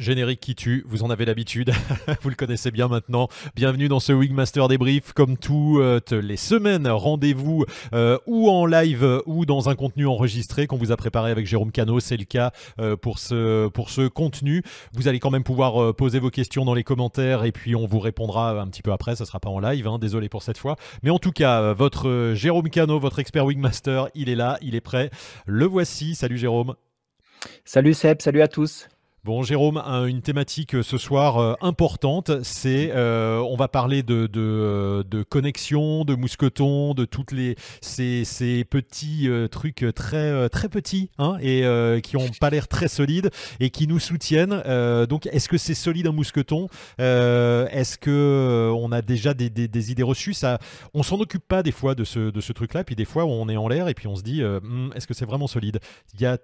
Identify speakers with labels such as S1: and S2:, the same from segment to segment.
S1: Générique qui tue, vous en avez l'habitude, vous le connaissez bien maintenant. Bienvenue dans ce Wingmaster débrief. Comme toutes les semaines, rendez-vous euh, ou en live ou dans un contenu enregistré qu'on vous a préparé avec Jérôme Cano. C'est le cas euh, pour, ce, contenu. Vous allez quand même pouvoir euh, poser vos questions dans les commentaires et puis on vous répondra un petit peu après. Ça sera pas en live, hein, désolé pour cette fois. Mais en tout cas, votre Jérôme Cano, votre expert Wingmaster, il est là, il est prêt. Le voici. Salut Jérôme.
S2: Salut Seb, salut à tous.
S1: Bon, Jérôme, une thématique euh, ce soir euh, importante, c'est euh, on va parler de, de, connexion, de mousqueton, de toutes les ces, petits trucs très petits hein, et qui ont pas l'air très solides et qui nous soutiennent. donc, est-ce que c'est solide un mousqueton? Est-ce que on a déjà des, idées reçues? Ça, on s'en occupe pas des fois de ce truc-là, puis des fois on est en l'air et puis on se dit hmm, est-ce que c'est vraiment solide?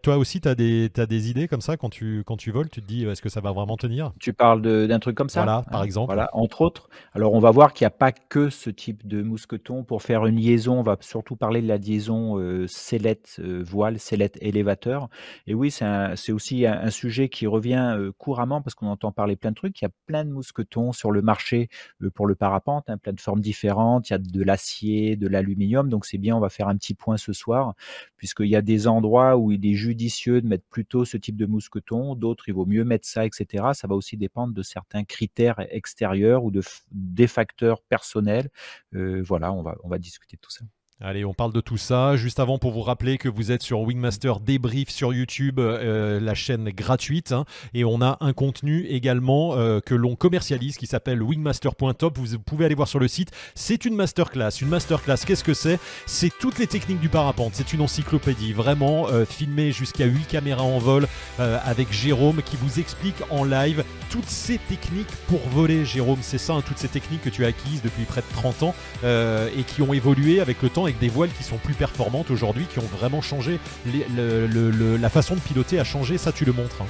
S1: Toi aussi, tu as des idées comme ça quand tu voles? Tu te dis est-ce que ça va vraiment tenir
S2: Tu parles d'un truc comme ça
S1: Voilà, par hein, exemple.
S2: Voilà, entre autres. Alors, on va voir qu'il n'y a pas que ce type de mousqueton. Pour faire une liaison, on va surtout parler de la liaison euh, sellette euh, voile, sellette élévateur. Et oui, c'est aussi un, sujet qui revient euh, couramment parce qu'on entend parler plein de trucs. Il y a plein de mousquetons sur le marché euh, pour le parapente, hein, plein de formes différentes. Il y a de l'acier, de l'aluminium. Donc, c'est bien, on va faire un petit point ce soir, puisqu'il y a des endroits où il est judicieux de mettre plutôt ce type de mousqueton, d'autres, vaut mieux mettre ça, etc. Ça va aussi dépendre de certains critères extérieurs ou de, des facteurs personnels. Euh, voilà, on va, on va discuter de tout ça.
S1: Allez, on parle de tout ça. Juste avant, pour vous rappeler que vous êtes sur Wingmaster Débrief sur YouTube, euh, la chaîne gratuite. Hein, et on a un contenu également euh, que l'on commercialise qui s'appelle wingmaster.top. Vous pouvez aller voir sur le site. C'est une masterclass. Une masterclass, qu'est-ce que c'est? C'est toutes les techniques du parapente. C'est une encyclopédie, vraiment euh, filmée jusqu'à 8 caméras en vol avec Jérôme qui vous explique en live toutes ces techniques pour voler. Jérôme, c'est ça, hein, toutes ces techniques que tu as acquises depuis près de 30 ans et qui ont évolué avec le temps avec des voiles qui sont plus performantes aujourd'hui, qui ont vraiment changé. la façon de piloter a changé, ça tu le montres. Hein.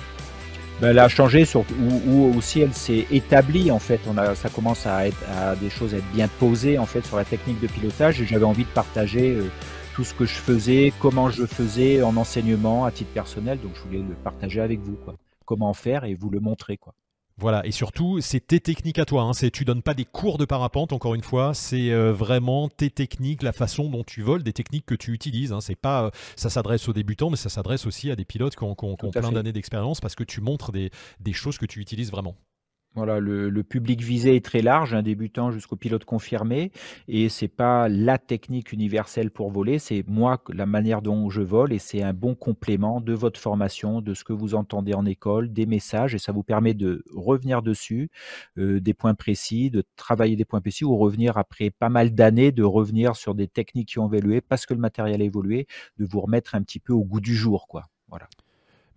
S2: Ben, elle a changé ou, aussi elle s'est établie en fait. On a, ça commence à être des choses à être bien posées en fait sur la technique de pilotage et j'avais envie de partager euh, tout ce que je faisais, comment je faisais en enseignement à titre personnel. Donc je voulais le partager avec vous quoi. Comment faire et vous le montrer quoi.
S1: Voilà, et surtout, c'est tes techniques à toi. Hein. C'est, tu donnes pas des cours de parapente, encore une fois. C'est euh, vraiment tes techniques, la façon dont tu voles, des techniques que tu utilises. Hein. C'est pas, euh, ça s'adresse aux débutants, mais ça s'adresse aussi à des pilotes qui ont, plein d'années d'expérience parce que tu montres des choses que tu utilises vraiment.
S2: Voilà, le, public visé est très large, un débutant jusqu'au pilote confirmé, et c'est pas la technique universelle pour voler, c'est moi la manière dont je vole, et c'est un bon complément de votre formation, de ce que vous entendez en école, des messages, et ça vous permet de revenir dessus, euh, des points précis, de travailler des points précis, ou revenir après pas mal d'années, de revenir sur des techniques qui ont évolué parce que le matériel a évolué, de vous remettre un petit peu au goût du jour, quoi. Voilà.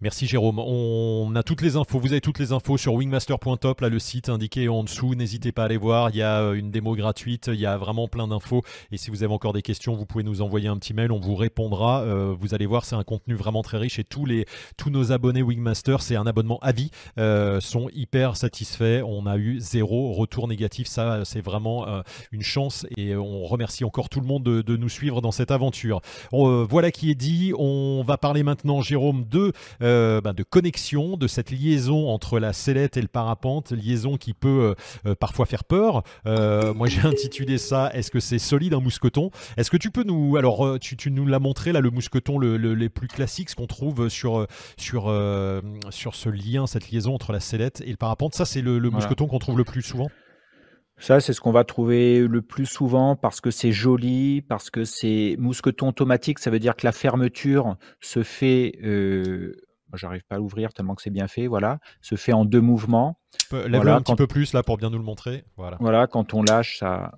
S1: Merci Jérôme. On a toutes les infos. Vous avez toutes les infos sur wingmaster.top, là le site indiqué en dessous. N'hésitez pas à aller voir. Il y a euh, une démo gratuite. Il y a vraiment plein d'infos. Et si vous avez encore des questions, vous pouvez nous envoyer un petit mail. On vous répondra. Euh, vous allez voir, c'est un contenu vraiment très riche. Et tous les tous nos abonnés Wingmaster, c'est un abonnement à vie, euh, sont hyper satisfaits. On a eu zéro retour négatif. Ça, c'est vraiment une chance. Et on remercie encore tout le monde de, nous suivre dans cette aventure. voilà qui est dit. On va parler maintenant, Jérôme, de euh, ben, de connexion, de cette liaison entre la sellette et le parapente, liaison qui peut euh, euh, parfois faire peur. moi, j'ai intitulé ça Est-ce que c'est solide un mousqueton? Est-ce que tu peux nous. Alors, tu, nous l'as montré, là, le mousqueton le, les plus classiques, ce qu'on trouve sur, sur, sur ce lien, cette liaison entre la sellette et le parapente. Ça, c'est le, mousqueton qu'on trouve le plus souvent?
S2: Ça, c'est ce qu'on va trouver le plus souvent parce que c'est joli, parce que c'est mousqueton automatique. Ça veut dire que la fermeture se fait j'arrive pas à l'ouvrir tellement que c'est bien fait, voilà, se fait en deux mouvements.
S1: Lève-le un petit peu plus là pour bien nous le montrer. Voilà.
S2: Voilà, quand on lâche, ça,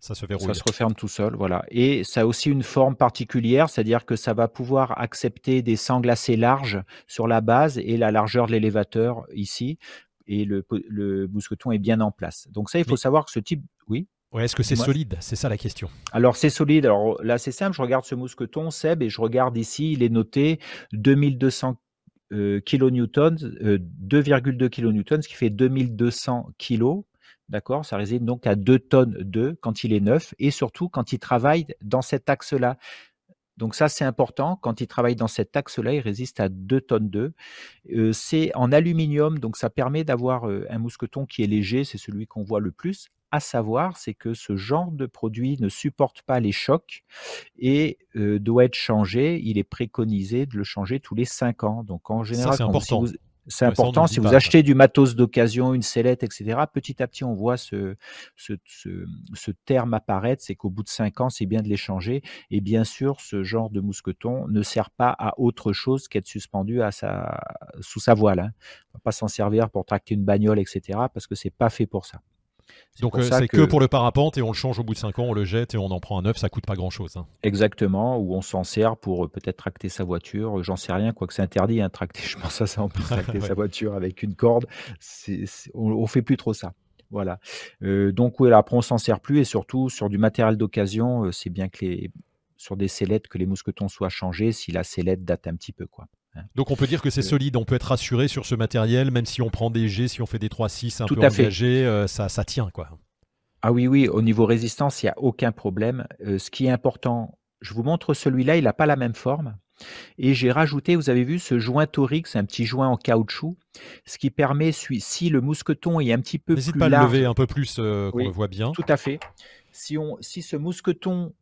S1: ça se verrouille.
S2: Ça se referme tout seul, voilà. Et ça a aussi une forme particulière, c'est-à-dire que ça va pouvoir accepter des sangles assez larges sur la base et la largeur de l'élévateur ici. Et le, le mousqueton est bien en place. Donc ça, il faut savoir que ce type, oui?
S1: Ouais, est-ce que c'est solide? C'est ça la question.
S2: Alors c'est solide. Alors là c'est simple. Je regarde ce mousqueton Seb et je regarde ici. Il est noté 2200 euh, kilonewtons, 2,2 euh, kilonewtons, ce qui fait 2200 kilos. D'accord? Ça réside donc à 2 tonnes de quand il est neuf et surtout quand il travaille dans cet axe-là. Donc ça, c'est important. Quand il travaille dans cet axe-là, il résiste à 2 tonnes 2. Euh, c'est en aluminium, donc ça permet d'avoir euh, un mousqueton qui est léger, c'est celui qu'on voit le plus. À savoir, c'est que ce genre de produit ne supporte pas les chocs et euh, doit être changé. Il est préconisé de le changer tous les 5 ans. Donc en général,
S1: c'est important.
S2: C'est important. Si vous achetez du matos d'occasion, une sellette, etc., petit à petit, on voit ce, ce, ce, terme apparaître. C'est qu'au bout de cinq ans, c'est bien de les changer. Et bien sûr, ce genre de mousqueton ne sert pas à autre chose qu'être suspendu à sa, sous sa voile. Hein. On ne va pas s'en servir pour tracter une bagnole, etc., parce que c'est pas fait pour ça.
S1: Donc euh, c'est que... pour le parapente et on le change au bout de 5 ans, on le jette et on en prend un neuf, ça coûte pas grand chose. Hein.
S2: Exactement, ou on s'en sert pour euh, peut-être tracter sa voiture, j'en sais rien, quoique c'est interdit, hein, tracter, je pense à ça, on peut tracter sa voiture avec une corde, on, ne fait plus trop ça. Voilà. Euh, donc oui, après on s'en sert plus et surtout sur du matériel d'occasion, c'est bien que les sur des sellettes que les mousquetons soient changés si la sellette date un petit peu quoi.
S1: Hein. Donc on peut dire que c'est solide, on peut être rassuré sur ce matériel, même si on prend des G, si on fait des 3-6 un peu engagés, euh, ça, ça tient quoi.
S2: Ah oui, oui, au niveau résistance, il n'y a aucun problème. Euh, ce qui est important, je vous montre celui-là, il n'a pas la même forme. Et j'ai rajouté, vous avez vu, ce joint torique, c'est un petit joint en caoutchouc, ce qui permet, si le mousqueton est un petit peu plus large... N'hésite
S1: pas à le lever un peu plus, euh, qu'on le voit bien.
S2: Tout à fait. Si, on, si ce mousqueton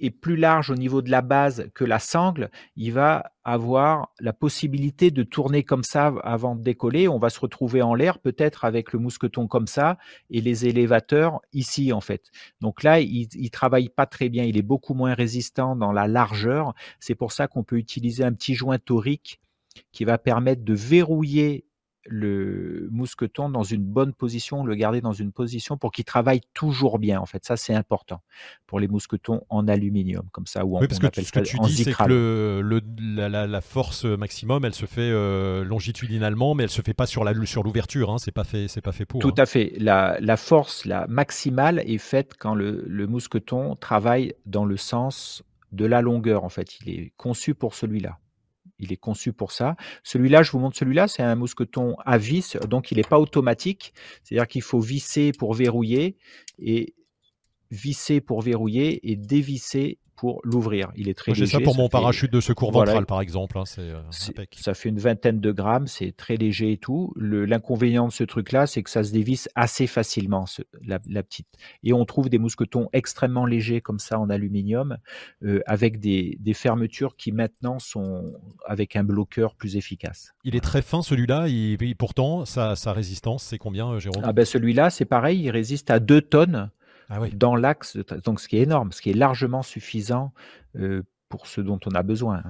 S2: est plus large au niveau de la base que la sangle, il va avoir la possibilité de tourner comme ça avant de décoller. On va se retrouver en l'air peut-être avec le mousqueton comme ça et les élévateurs ici en fait. Donc là, il, il travaille pas très bien. Il est beaucoup moins résistant dans la largeur. C'est pour ça qu'on peut utiliser un petit joint torique qui va permettre de verrouiller le mousqueton dans une bonne position, le garder dans une position pour qu'il travaille toujours bien. En fait, ça c'est important pour les mousquetons en aluminium, comme ça
S1: ou en oui, parce que ce que tu dis, c'est que le, la, force maximum, elle se fait euh, longitudinalement, mais elle se fait pas sur la sur l'ouverture. Hein, c'est pas fait, c'est pas fait pour.
S2: Tout
S1: hein.
S2: à fait. La, la, force, la maximale, est faite quand le, le mousqueton travaille dans le sens de la longueur. En fait, il est conçu pour celui-là il est conçu pour ça. Celui-là, je vous montre celui-là, c'est un mousqueton à vis, donc il n'est pas automatique. C'est-à-dire qu'il faut visser pour verrouiller et visser pour verrouiller et dévisser pour l'ouvrir. Il est très léger.
S1: J'ai ça pour mon parachute de secours ventral, par exemple. Hein, euh,
S2: ça fait une vingtaine de grammes, c'est très léger et tout. L'inconvénient de ce truc-là, c'est que ça se dévisse assez facilement, la, petite. Et on trouve des mousquetons extrêmement légers comme ça en aluminium, euh, avec des, fermetures qui maintenant sont avec un bloqueur plus efficace.
S1: Il est très fin celui-là, et pourtant sa, résistance, c'est combien, euh, Jérôme?
S2: Ah ben Celui-là, c'est pareil, il résiste à 2 tonnes ah dans l'axe, donc ce qui est énorme, ce qui est largement suffisant pour ce dont on a besoin.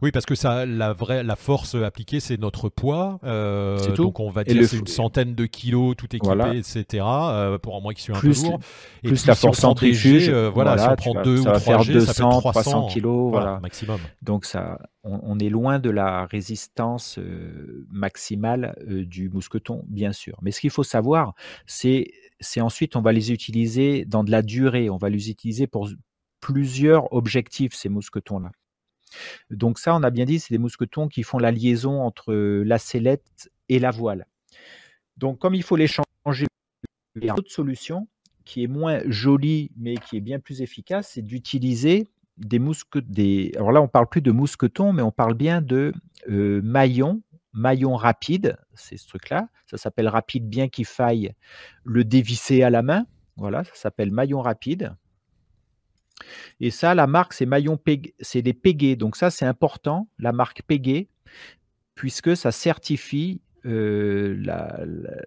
S1: Oui, parce que ça, la vraie, la force appliquée, c'est notre poids. Euh, donc on va dire c'est une centaine de kilos, tout équipé, etc. Euh, pour moi qui suis un peu lourd.
S2: Et plus la force centrifuge.
S1: Euh, voilà, si on prend deux ou trois G, 200, ça fait 300,
S2: kilos,
S1: voilà, maximum.
S2: Donc ça, on, est loin de la résistance maximale du mousqueton, bien sûr. Mais ce qu'il faut savoir, c'est c'est ensuite on va les utiliser dans de la durée. On va les utiliser pour plusieurs objectifs ces mousquetons là. Donc ça, on a bien dit, c'est des mousquetons qui font la liaison entre la sellette et la voile. Donc comme il faut les changer, il y a une autre solution qui est moins jolie mais qui est bien plus efficace, c'est d'utiliser des mousquetons. Alors là, on parle plus de mousquetons, mais on parle bien de euh, maillons, maillons rapides, c'est ce truc-là. Ça s'appelle rapide, bien qu'il faille le dévisser à la main. Voilà, ça s'appelle maillon rapide. Et ça, la marque, c'est Maillon c'est des Pégué. Donc ça, c'est important, la marque Pégué, puisque ça certifie euh,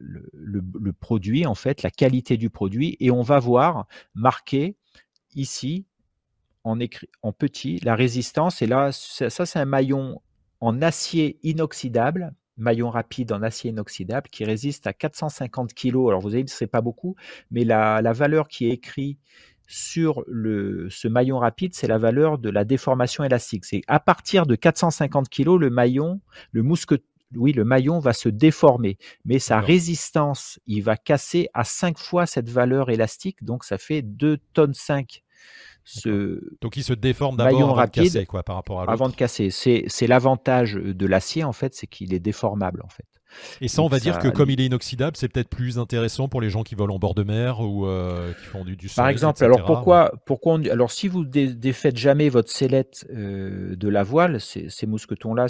S2: le, produit, en fait, la qualité du produit. Et on va voir marqué ici, en, écrit, en petit, la résistance. Et là, ça, c'est un maillon en acier inoxydable, maillon rapide en acier inoxydable qui résiste à 450 kg. Alors vous avez dit, ce n'est pas beaucoup, mais la valeur qui est écrite sur le, ce maillon rapide, c'est la valeur de la déformation élastique. C'est à partir de 450 kg, le maillon, le mousquet, oui, le maillon va se déformer, mais sa résistance, il va casser à 5 fois cette valeur élastique, donc ça fait 2 tonnes 5.
S1: Ce donc il se déforme d'abord avant de casser, quoi, par rapport à
S2: Avant de casser, c'est l'avantage de l'acier en fait, c'est qu'il est déformable en fait.
S1: Et ça, on va dire que comme il est inoxydable, c'est peut-être plus intéressant pour les gens qui volent en bord de mer ou euh, qui font du, du
S2: Par exemple, alors pourquoi, pourquoi alors si vous défaites jamais votre sellette euh, de la voile, ces, ces mousquetons-là,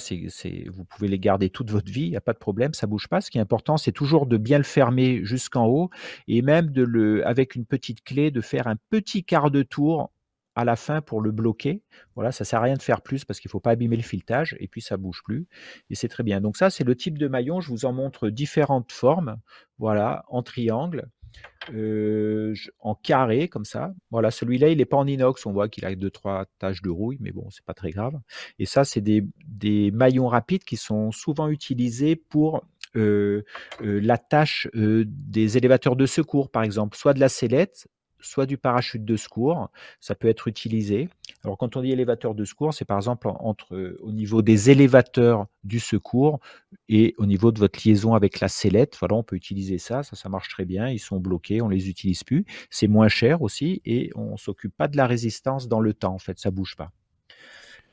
S2: vous pouvez les garder toute votre vie, il n'y a pas de problème, ça bouge pas. Ce qui est important, c'est toujours de bien le fermer jusqu'en haut et même de le, avec une petite clé, de faire un petit quart de tour à la fin pour le bloquer. Voilà, ça sert à rien de faire plus parce qu'il ne faut pas abîmer le filetage et puis ça bouge plus et c'est très bien. Donc ça, c'est le type de maillon. Je vous en montre différentes formes. Voilà, en triangle, euh, en carré comme ça. Voilà, celui-là, il n'est pas en inox. On voit qu'il a deux trois taches de rouille, mais bon, c'est pas très grave. Et ça, c'est des, des, maillons rapides qui sont souvent utilisés pour euh, euh, la tâche des élévateurs de secours, par exemple, soit de la sellette, soit du parachute de secours, ça peut être utilisé. Alors quand on dit élévateur de secours, c'est par exemple entre euh, au niveau des élévateurs du secours et au niveau de votre liaison avec la sellette. Voilà, on peut utiliser ça, ça, ça marche très bien. Ils sont bloqués, on les utilise plus. C'est moins cher aussi et on s'occupe pas de la résistance dans le temps. En fait, ça bouge pas.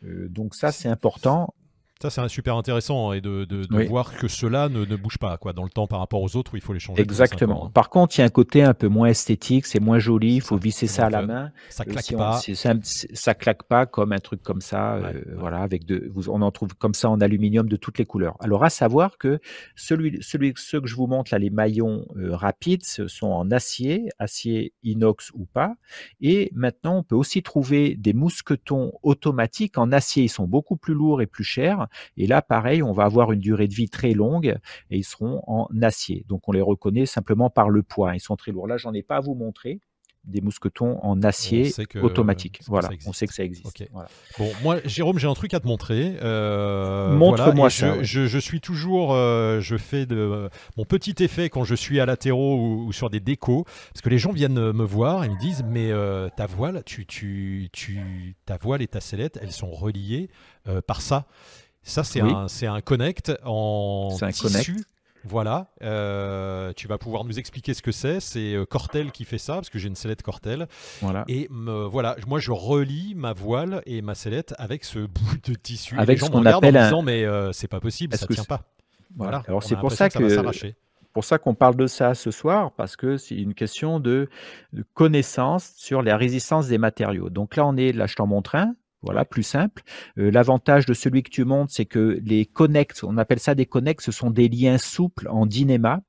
S2: Euh, donc ça, c'est important.
S1: Ça, c'est super intéressant hein, et de, voir que cela ne, ne, bouge pas quoi, dans le temps par rapport aux autres où il faut les changer.
S2: Exactement. Par contre, il y a un côté un peu moins esthétique, c'est moins joli, il faut visser ça à la main.
S1: Ça claque pas.
S2: ça, claque pas comme un truc comme ça. Euh, voilà, avec de, on en trouve comme ça en aluminium de toutes les couleurs. Alors, à savoir que celui, celui, ceux que je vous montre là, les maillons euh, rapides, ce sont en acier, acier inox ou pas. Et maintenant, on peut aussi trouver des mousquetons automatiques en acier. Ils sont beaucoup plus lourds et plus chers et là, pareil, on va avoir une durée de vie très longue et ils seront en acier. Donc on les reconnaît simplement par le poids. Ils sont très lourds. Là, j'en ai pas à vous montrer des mousquetons en acier automatique. voilà, on sait que ça existe.
S1: Bon, moi, Jérôme, j'ai un truc à te montrer.
S2: Euh, Montre-moi ça.
S1: Je, suis toujours, euh, je fais de mon petit effet quand je suis à latéraux ou, sur des décos, parce que les gens viennent me voir et me disent, mais euh, ta voile, tu, tu, tu, ta voile et ta sellette, elles sont reliées par ça. Ça, c'est un, un, connect en un tissu. Voilà, euh, tu vas pouvoir nous expliquer ce que c'est. C'est euh, Cortel qui fait ça, parce que j'ai une sellette Cortel. Voilà. Et voilà, moi je relie ma voile et ma sellette avec ce bout de tissu.
S2: Avec ce qu'on appelle en
S1: disant, mais euh, c'est pas possible, ça tient pas.
S2: Voilà. Alors c'est pour ça que, pour ça qu'on parle de ça ce soir, parce que c'est une question de, de, connaissance sur la résistance des matériaux. Donc là, on est, là je t'en montre un, voilà, plus simple. Euh, l'avantage de celui que tu montes, c'est que les connects, on appelle ça des connects, ce sont des liens souples en dynéma.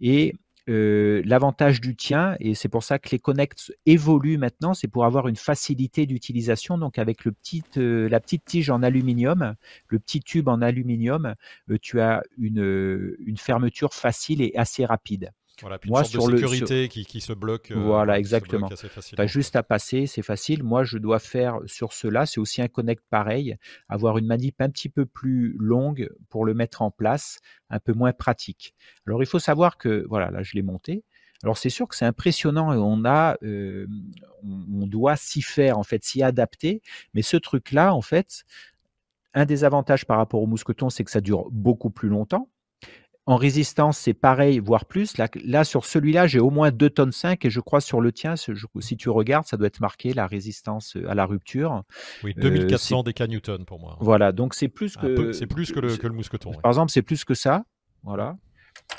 S2: Et euh, l'avantage du tien, et c'est pour ça que les connects évoluent maintenant, c'est pour avoir une facilité d'utilisation. Donc avec le petit, euh, la petite tige en aluminium, le petit tube en aluminium, tu as une, une fermeture facile et assez rapide.
S1: Voilà, puis Moi, une sorte sur de sécurité le, qui, qui, se bloque.
S2: Euh, voilà, exactement. Tu as juste à passer, c'est facile. Moi, je dois faire sur cela, c'est aussi un connect pareil, avoir une manip un petit peu plus longue pour le mettre en place, un peu moins pratique. Alors, il faut savoir que, voilà, là, je l'ai monté. Alors, c'est sûr que c'est impressionnant et on a, euh, on doit s'y faire, en fait, s'y adapter. Mais ce truc-là, en fait, un des avantages par rapport au mousqueton, c'est que ça dure beaucoup plus longtemps. En résistance, c'est pareil, voire plus. Là, là sur celui-là, j'ai au moins 2 tonnes 5 et je crois sur le tien, si tu regardes, ça doit être marqué la résistance euh, à la rupture.
S1: Oui, 2400 euh, Newton pour moi.
S2: Voilà, donc c'est plus que.
S1: C'est plus que le, que le mousqueton.
S2: Par exemple, c'est plus que ça. Voilà.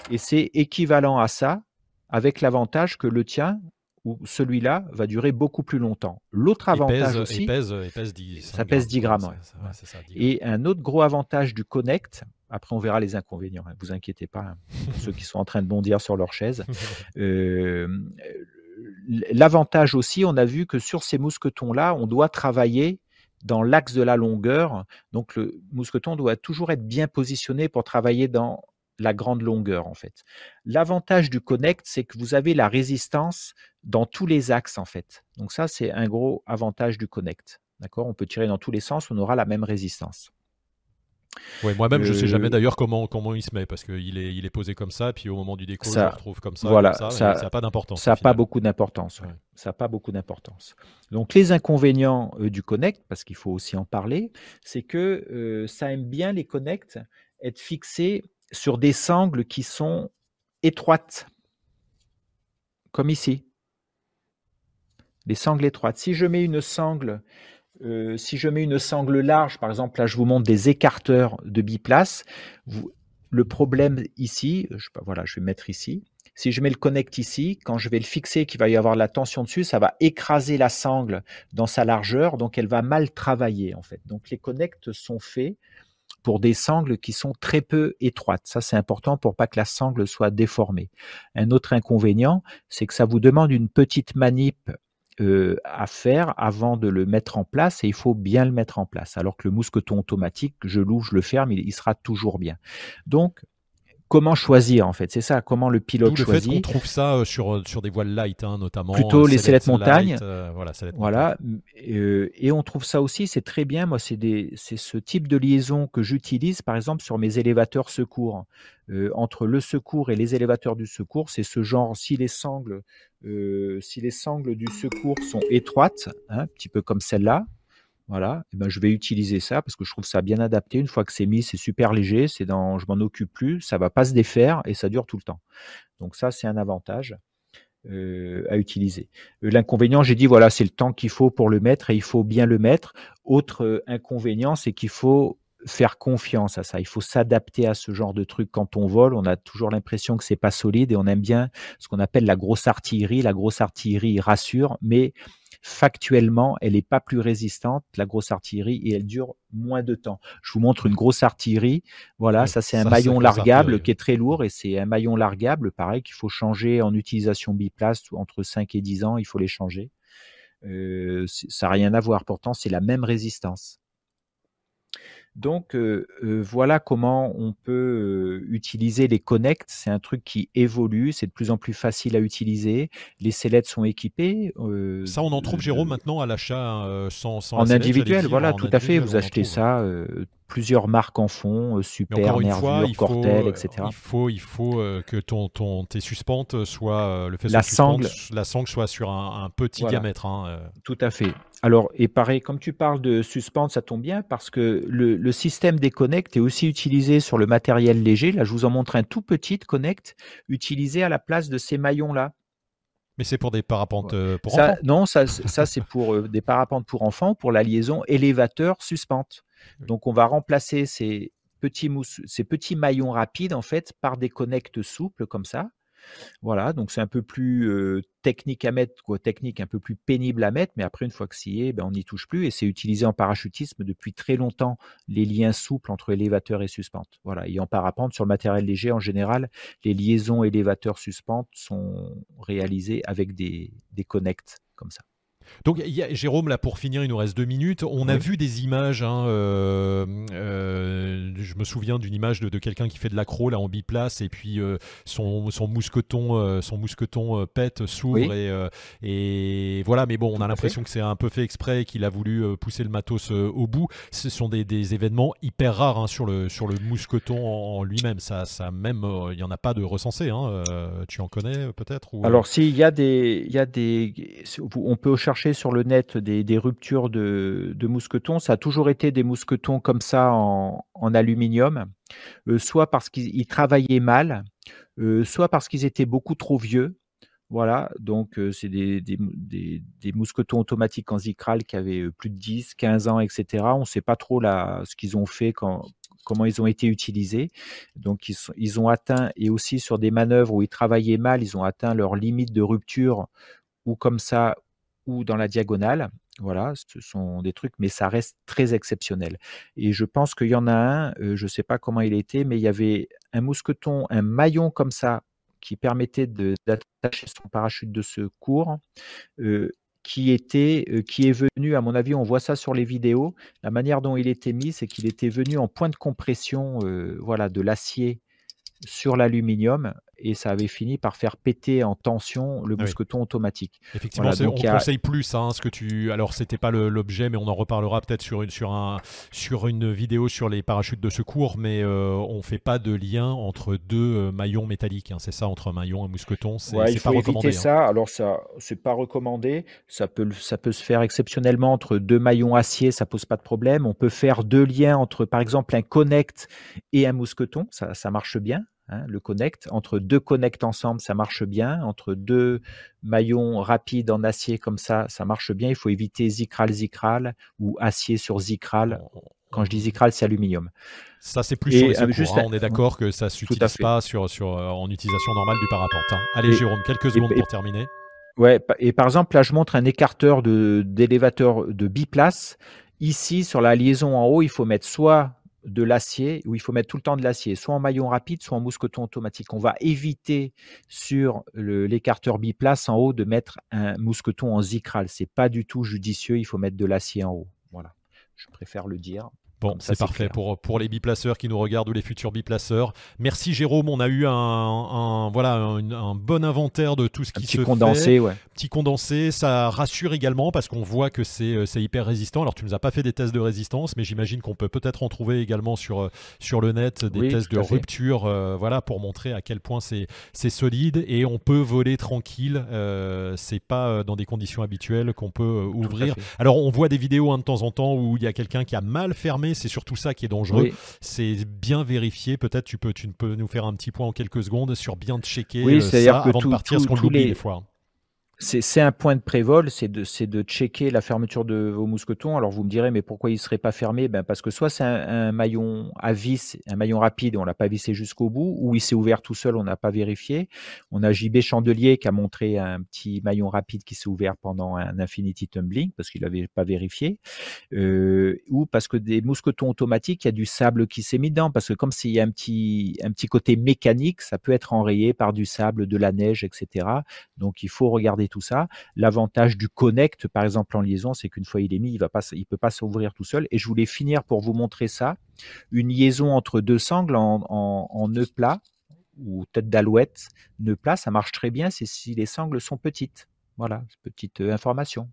S2: Et c'est équivalent à ça, avec l'avantage que le tien, ou celui-là va durer beaucoup plus longtemps. L'autre avantage aussi,
S1: il pèse, il pèse 10,
S2: ça pèse 10 grammes. Et un autre gros avantage du Connect, après, on verra les inconvénients. Ne hein. vous inquiétez pas, hein, ceux qui sont en train de bondir sur leur chaise. Euh, l'avantage aussi, on a vu que sur ces mousquetons-là, on doit travailler dans l'axe de la longueur. Donc, le mousqueton doit toujours être bien positionné pour travailler dans la grande longueur, en fait. L'avantage du Connect, c'est que vous avez la résistance dans tous les axes, en fait. Donc, ça, c'est un gros avantage du Connect. D'accord? On peut tirer dans tous les sens, on aura la même résistance.
S1: Ouais, moi-même, je sais jamais euh, d'ailleurs comment, comment il se met parce qu'il est, il est posé comme ça, puis au moment du déco, ça, je le retrouve comme ça. Voilà, ça n'a pas d'importance.
S2: Ça n'a pas beaucoup d'importance. Ça n'a pas beaucoup d'importance. Donc, les inconvénients euh, du Connect, parce qu'il faut aussi en parler, c'est que euh, ça aime bien les Connect être fixés sur des sangles qui sont étroites, comme ici. Les sangles étroites. Si je mets une sangle euh, si je mets une sangle large, par exemple, là je vous montre des écarteurs de biplace, le problème ici, je, voilà, je vais mettre ici. Si je mets le connect ici, quand je vais le fixer, qu'il va y avoir la tension dessus, ça va écraser la sangle dans sa largeur, donc elle va mal travailler en fait. Donc les connects sont faits pour des sangles qui sont très peu étroites. Ça, c'est important pour pas que la sangle soit déformée. Un autre inconvénient, c'est que ça vous demande une petite manip euh, à faire avant de le mettre en place et il faut bien le mettre en place. Alors que le mousqueton automatique, je l'ouvre, je le ferme, il, il sera toujours bien. Donc, comment choisir en fait C'est ça, comment le pilote
S1: le
S2: choisit.
S1: Fait on trouve ça euh, sur, euh, sur des voiles light, hein, notamment.
S2: Plutôt les sellettes montagne.
S1: Euh, voilà,
S2: voilà. Euh, et on trouve ça aussi, c'est très bien. Moi, c'est ce type de liaison que j'utilise, par exemple, sur mes élévateurs secours. Euh, entre le secours et les élévateurs du secours, c'est ce genre, si les sangles, si les sangles du secours sont étroites, hein, un petit peu comme celle-là, voilà, et ben je vais utiliser ça parce que je trouve ça bien adapté. Une fois que c'est mis, c'est super léger, c'est dans, je m'en occupe plus, ça va pas se défaire et ça dure tout le temps. Donc ça, c'est un avantage euh, à utiliser. Euh, l'inconvénient, j'ai dit voilà, c'est le temps qu'il faut pour le mettre et il faut bien le mettre. Autre euh, inconvénient, c'est qu'il faut faire confiance à ça. Il faut s'adapter à ce genre de truc quand on vole. On a toujours l'impression que c'est pas solide et on aime bien ce qu'on appelle la grosse artillerie. La grosse artillerie rassure, mais factuellement, elle n'est pas plus résistante, la grosse artillerie, et elle dure moins de temps. Je vous montre une grosse artillerie. Voilà, ça c'est un maillon largable qui est très lourd et c'est un maillon largable, pareil, qu'il faut changer en utilisation biplace entre 5 et 10 ans, il faut les changer. Euh, ça n'a rien à voir, pourtant c'est la même résistance. Donc euh, euh, voilà comment on peut euh, utiliser les connects. C'est un truc qui évolue, c'est de plus en plus facile à utiliser. Les sellettes sont équipées.
S1: ça, on en trouve, Jérôme, maintenant à l'achat sans, sans,
S2: En individuel, voilà, tout à fait. Vous achetez ça plusieurs marques en font, euh, Super, Nervure, Cortel, etc.
S1: Il faut, il faut euh, que ton, ton, tes suspentes soient, le fait
S2: la sangle,
S1: la sangle soit sur un, petit diamètre. Hein,
S2: Tout à fait. Alors, et pareil, comme tu parles de suspente, ça tombe bien parce que le, le système des connects est aussi utilisé sur le matériel léger. Là, je vous en montre un tout petit connect utilisé à la place de ces maillons-là.
S1: Mais c'est pour des parapentes pour enfants
S2: Non, ça, ça c'est pour des parapentes pour enfants, pour la liaison élévateur-suspente. Donc on va remplacer ces petits, maillons rapides en fait par des connects souples comme ça. Voilà, donc c'est un peu plus technique à mettre, technique un peu plus pénible à mettre, mais après une fois que c'est est, ben, on n'y touche plus et c'est utilisé en parachutisme depuis très longtemps les liens souples entre élévateur et suspente. Voilà, et en parapente sur le matériel léger en général, les liaisons élévateur suspente sont réalisées avec des, des connects comme ça.
S1: Donc, y a, Jérôme, là, pour finir, il nous reste deux minutes. On a vu des images. Hein, euh, euh, je me souviens d'une image de, quelqu'un qui fait de l'accro là en biplace et puis euh, son, son, mousqueton, son mousqueton pète, s'ouvre et, et, voilà. Mais bon, on a l'impression que c'est un peu fait exprès, qu'il a voulu pousser le matos au bout. Ce sont des, des événements hyper rares hein, sur le sur le mousqueton en, lui-même. Ça, ça même, il y en a pas de recensé. Hein, tu en connais peut-être
S2: Alors, s'il y a des, il y a des, on peut chercher sur le net des, ruptures de, mousquetons, ça a toujours été des mousquetons comme ça en, aluminium, euh, soit parce qu'ils travaillaient mal, euh, soit parce qu'ils étaient beaucoup trop vieux. Voilà, donc euh, c'est des, mousquetons automatiques en Zikral qui avaient plus de 10, 15 ans, etc. On ne sait pas trop là, ce qu'ils ont fait comment ils ont été utilisés. Donc ils, ont atteint, et aussi sur des manœuvres où ils travaillaient mal, ils ont atteint leur limite de rupture, ou comme ça, ou dans la diagonale. Voilà, ce sont des trucs, mais ça reste très exceptionnel. Et je pense qu'il y en a un, euh, je ne sais pas comment il était, mais il y avait un mousqueton, un maillon comme ça, qui permettait d'attacher son parachute de secours, euh, qui était, euh, qui est venu, à mon avis, on voit ça sur les vidéos. La manière dont il était mis, c'est qu'il était venu en point de compression, voilà, de l'acier sur l'aluminium et ça avait fini par faire péter en tension le ah mousqueton automatique.
S1: Effectivement, on conseille plus hein, ce que tu. Alors c'était pas l'objet, mais on en reparlera peut-être sur une sur un sur une vidéo sur les parachutes de secours, mais euh, on fait pas de lien entre deux euh, maillons métalliques. Hein. c'est ça entre un maillon et un mousqueton. C'est
S2: il faut éviter hein. ça. Alors ça, c'est pas recommandé. Ça peut ça peut se faire exceptionnellement entre deux maillons acier, ça pose pas de problème. On peut faire deux liens entre par exemple un connect et un mousqueton, ça, ça marche bien. Hein, le connect. Entre deux connects ensemble, ça marche bien. Entre deux maillons rapides en acier comme ça, ça marche bien. Il faut éviter zikral-zikral ou acier sur zikral. Quand je dis Zikral, c'est aluminium.
S1: Ça, c'est plus sur les secours, hein. On est d'accord que ça ne s'utilise pas sur, sur, en utilisation normale du parapente. Hein. Allez, Jérôme, quelques secondes pour terminer.
S2: Ouais, et par exemple, là, je montre un écarteur d'élévateur de, biplace. Ici, sur la liaison en haut, il faut mettre soit de l'acier, ou il faut mettre tout le temps de l'acier, soit en maillon rapide, soit en mousqueton automatique. On va éviter sur l'écarteur biplace en haut de mettre un mousqueton en zikral. C'est pas du tout judicieux. Il faut mettre de l'acier en haut. Voilà. Je préfère le dire.
S1: Bon, c'est parfait pour, pour les biplaceurs qui nous regardent ou les futurs biplaceurs. Merci Jérôme, on a eu un, voilà, un, bon inventaire de tout ce qui se
S2: condensé, Ouais.
S1: Petit condensé, ça rassure également parce qu'on voit que c'est hyper résistant. Alors tu nous as pas fait des tests de résistance, mais j'imagine qu'on peut peut-être en trouver également sur, sur le net des tests de rupture euh, voilà, pour montrer à quel point c'est solide et on peut voler tranquille. Euh, c'est pas euh, dans des conditions habituelles qu'on peut euh, ouvrir. Alors on voit des vidéos hein, de temps en temps où il y a quelqu'un qui a mal fermé c'est surtout ça qui est dangereux. C'est bien vérifier. Peut-être tu peux, tu peux nous faire un petit point en quelques secondes sur bien checker
S2: oui,
S1: euh, ça avant de partir, ce qu'on l'oublie des fois
S2: c'est un point de prévol, c'est de, checker la fermeture de vos mousquetons. Alors vous me direz, mais pourquoi il ne serait pas fermé ben Parce que soit c'est un, maillon à vis, un maillon rapide, on l'a pas vissé jusqu'au bout, ou il s'est ouvert tout seul, on n'a pas vérifié. On a JB Chandelier qui a montré un petit maillon rapide qui s'est ouvert pendant un Infinity Tumbling, parce qu'il n'avait pas vérifié. Euh, ou parce que des mousquetons automatiques, il y a du sable qui s'est mis dedans, parce que comme s'il y a un petit, un petit côté mécanique, ça peut être enrayé par du sable, de la neige, etc. Donc il faut regarder tout ça. L'avantage du connect, par exemple en liaison, c'est qu'une fois il est mis, il ne peut pas s'ouvrir tout seul. Et je voulais finir pour vous montrer ça. Une liaison entre deux sangles en, en, nœud plat ou tête d'alouette, nœud plat, ça marche très bien, c'est si les sangles sont petites. Voilà, petite euh, information.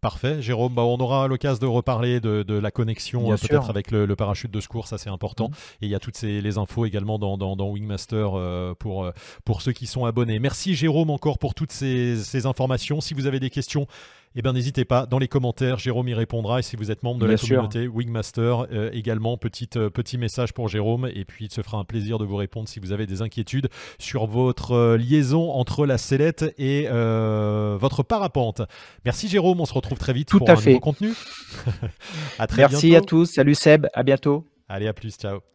S1: Parfait, Jérôme. Bah, on aura l'occasion de reparler de, la connexion euh, peut-être avec le, parachute de secours, ça c'est important. Mm. Et il y a toutes ces, les infos également dans, dans, Wingmaster euh, pour, euh, pour ceux qui sont abonnés. Merci Jérôme encore pour toutes ces, ces informations. Si vous avez des questions, eh bien n'hésitez pas dans les commentaires, Jérôme y répondra. Et si vous êtes membre de la communauté Wingmaster, euh, également petite, euh, petit message pour Jérôme. Et puis il se fera un plaisir de vous répondre si vous avez des inquiétudes sur votre euh, liaison entre la sellette et votre parapente. Merci Jérôme, on se retrouve très vite
S2: Tout
S1: pour
S2: à
S1: un
S2: fait.
S1: nouveau contenu.
S2: à très Merci à tous, salut Seb, à bientôt.
S1: Allez, à plus, ciao.